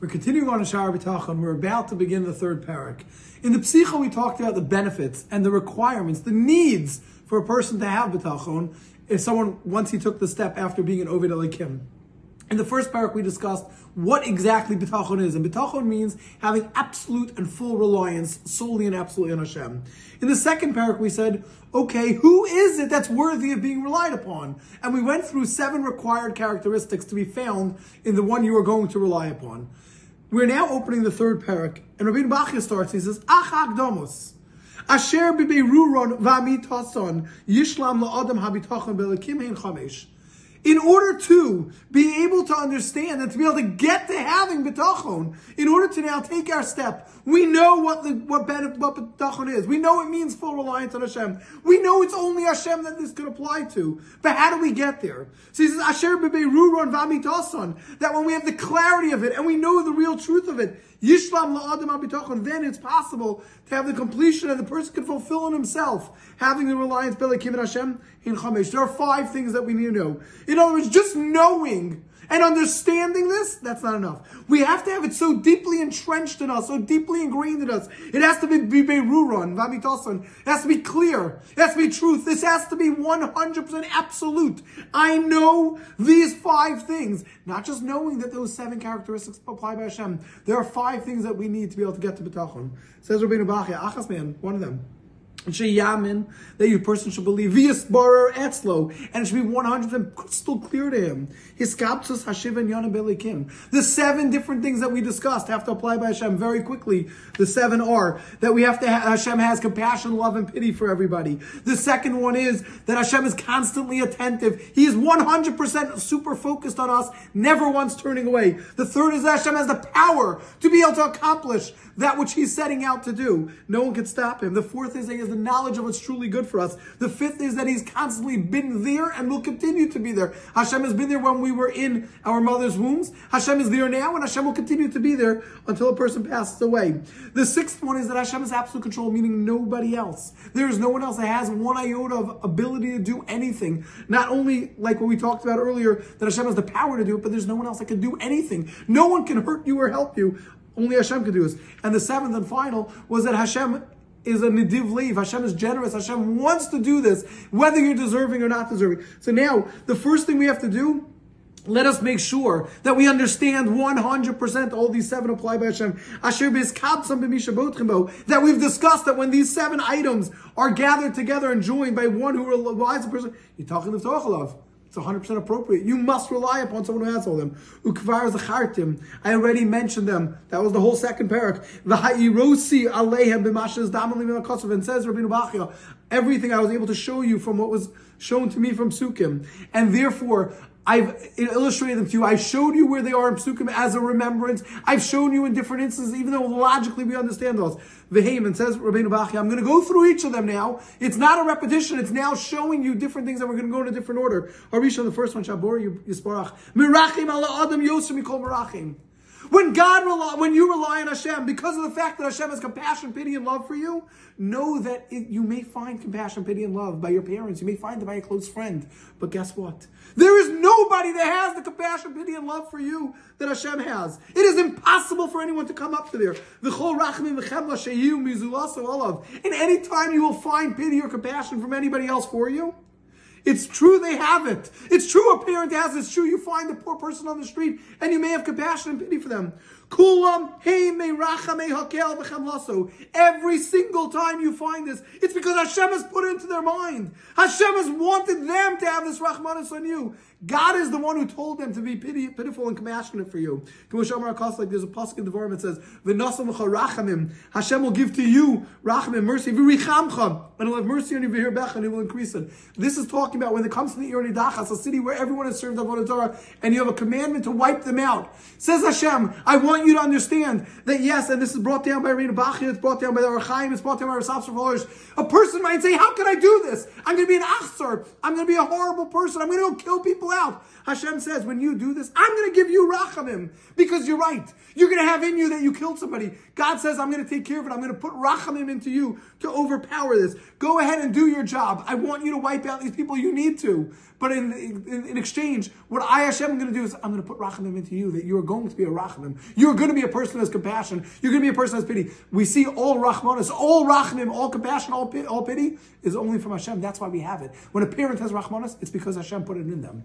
We're continuing on in Shara B'tachon. We're about to begin the third parak. In the Psicha, we talked about the benefits and the requirements, the needs for a person to have B'tachon if someone, once he took the step after being an Ovid Elikim. In the first parak, we discussed what exactly bitachon is, and bitachon means having absolute and full reliance solely and absolutely on Hashem. In the second parak, we said, okay, who is it that's worthy of being relied upon? And we went through seven required characteristics to be found in the one you are going to rely upon. We're now opening the third parak, and Rabbi Bachya starts. He says, "Ach domos." Asher b'beiruron v'amitason yishlam la'adam habitachon b'lekim hein chamesh in order to be able to understand and to be able to get to having bitachon, in order to now take our step, we know what the what what bitachon is. We know it means full reliance on Hashem. We know it's only Hashem that this could apply to. But how do we get there? So he says, Asher beberuron v'amitason, that when we have the clarity of it and we know the real truth of it, Yishlam la'adam abitachon. Then it's possible to have the completion and the person can fulfill in himself, having the reliance Belakim Hashem in Chamesh. There are five things that we need to know. In other words, just knowing and understanding this, that's not enough. We have to have it so deeply entrenched in us, so deeply ingrained in us. It has to be Beiruron, Vamitosan. It has to be clear. It has to be truth. This has to be 100% absolute. I know these five things. Not just knowing that those seven characteristics apply by Hashem. There are five things that we need to be able to get to B'tachon. Says Rabbeinu Achas man, one of them yamin that your person should believe V'yasbarer etzlo, and it should be 100% crystal clear to him. His kapsus hashiv and yana belikim. The seven different things that we discussed have to apply by Hashem very quickly. The seven are that we have to ha- Hashem has compassion, love, and pity for everybody. The second one is that Hashem is constantly attentive. He is 100% super focused on us, never once turning away. The third is that Hashem has the power to be able to accomplish that which he's setting out to do. No one can stop him. The fourth is that he has the knowledge of what's truly good for us. The fifth is that he's constantly been there and will continue to be there. Hashem has been there when we were in our mother's wombs. Hashem is there now and Hashem will continue to be there until a person passes away. The sixth one is that Hashem has absolute control, meaning nobody else. There is no one else that has one iota of ability to do anything. Not only like what we talked about earlier, that Hashem has the power to do it, but there's no one else that can do anything. No one can hurt you or help you only Hashem can do this. And the seventh and final was that Hashem is a nidiv lev. Hashem is generous. Hashem wants to do this, whether you're deserving or not deserving. So now, the first thing we have to do let us make sure that we understand 100% all these seven apply by Hashem. That we've discussed that when these seven items are gathered together and joined by one who relies a person, you're talking of Torah it's 100% appropriate. You must rely upon someone who has all them. Ukvar zachartim. I already mentioned them. That was the whole second parak. V'ha'irosi aleihem b'mashas damali v'makosov. And says Rabbi Bachya, everything I was able to show you from what was shown to me from Psukim. And therefore, I've illustrated them to you. I showed you where they are in Psukim as a remembrance. I've shown you in different instances, even though logically we understand those. V'heim, says Rabbeinu Bachya, I'm going to go through each of them now. It's not a repetition. It's now showing you different things that we're going to go in a different order. Arisha, the first one, Shabor Yisparach. Mirachim ala Adam Yosem Mikol Mirachim. When God rely, when you rely on Hashem, because of the fact that Hashem has compassion, pity, and love for you, know that it, you may find compassion, pity, and love by your parents. You may find it by a close friend. But guess what? There is nobody that has the compassion, pity, and love for you that Hashem has. It is impossible for anyone to come up to there. And any time you will find pity or compassion from anybody else for you, it's true they have it. It's true a parent has it. It's true you find the poor person on the street and you may have compassion and pity for them. Kulam hakel Every single time you find this, it's because Hashem has put it into their mind. Hashem has wanted them to have this rachmanis on you. God is the one who told them to be pity, pitiful and compassionate for you. Like there's a pasuk in the Devarim that says, rachamim." Hashem will give to you rachamim, mercy, v'richamcha, and He'll have mercy on you, v'hirbech, and He will increase it. This is talking about when it comes to the Ir Hanidachas, a city where everyone has served Avodah Zarah, and you have a commandment to wipe them out. Says Hashem, I want you to understand that yes, and this is brought down by Rabbeinu Bachya, it's brought down by the Ohr HaChaim, it's brought down by Rasaf A person might say, how can I do this? I'm going to be an achsar. I'm going to be a horrible person. I'm going to go kill people out. Hashem says, when you do this, I'm going to give you rachamim because you're right. You're going to have in you that you killed somebody. God says, I'm going to take care of it. I'm going to put rachamim into you to overpower this. Go ahead and do your job. I want you to wipe out these people you need to. But in, in, in exchange, what I Hashem am going to do is I'm going to put rachamim into you that you are going to be a rachamim. You're going to be a person has compassion. You're going to be a person has pity. We see all rachmanis, all rachamim, all compassion, all, all pity is only from Hashem. That's why we have it. When a parent has rachmanis, it's because Hashem put it in them.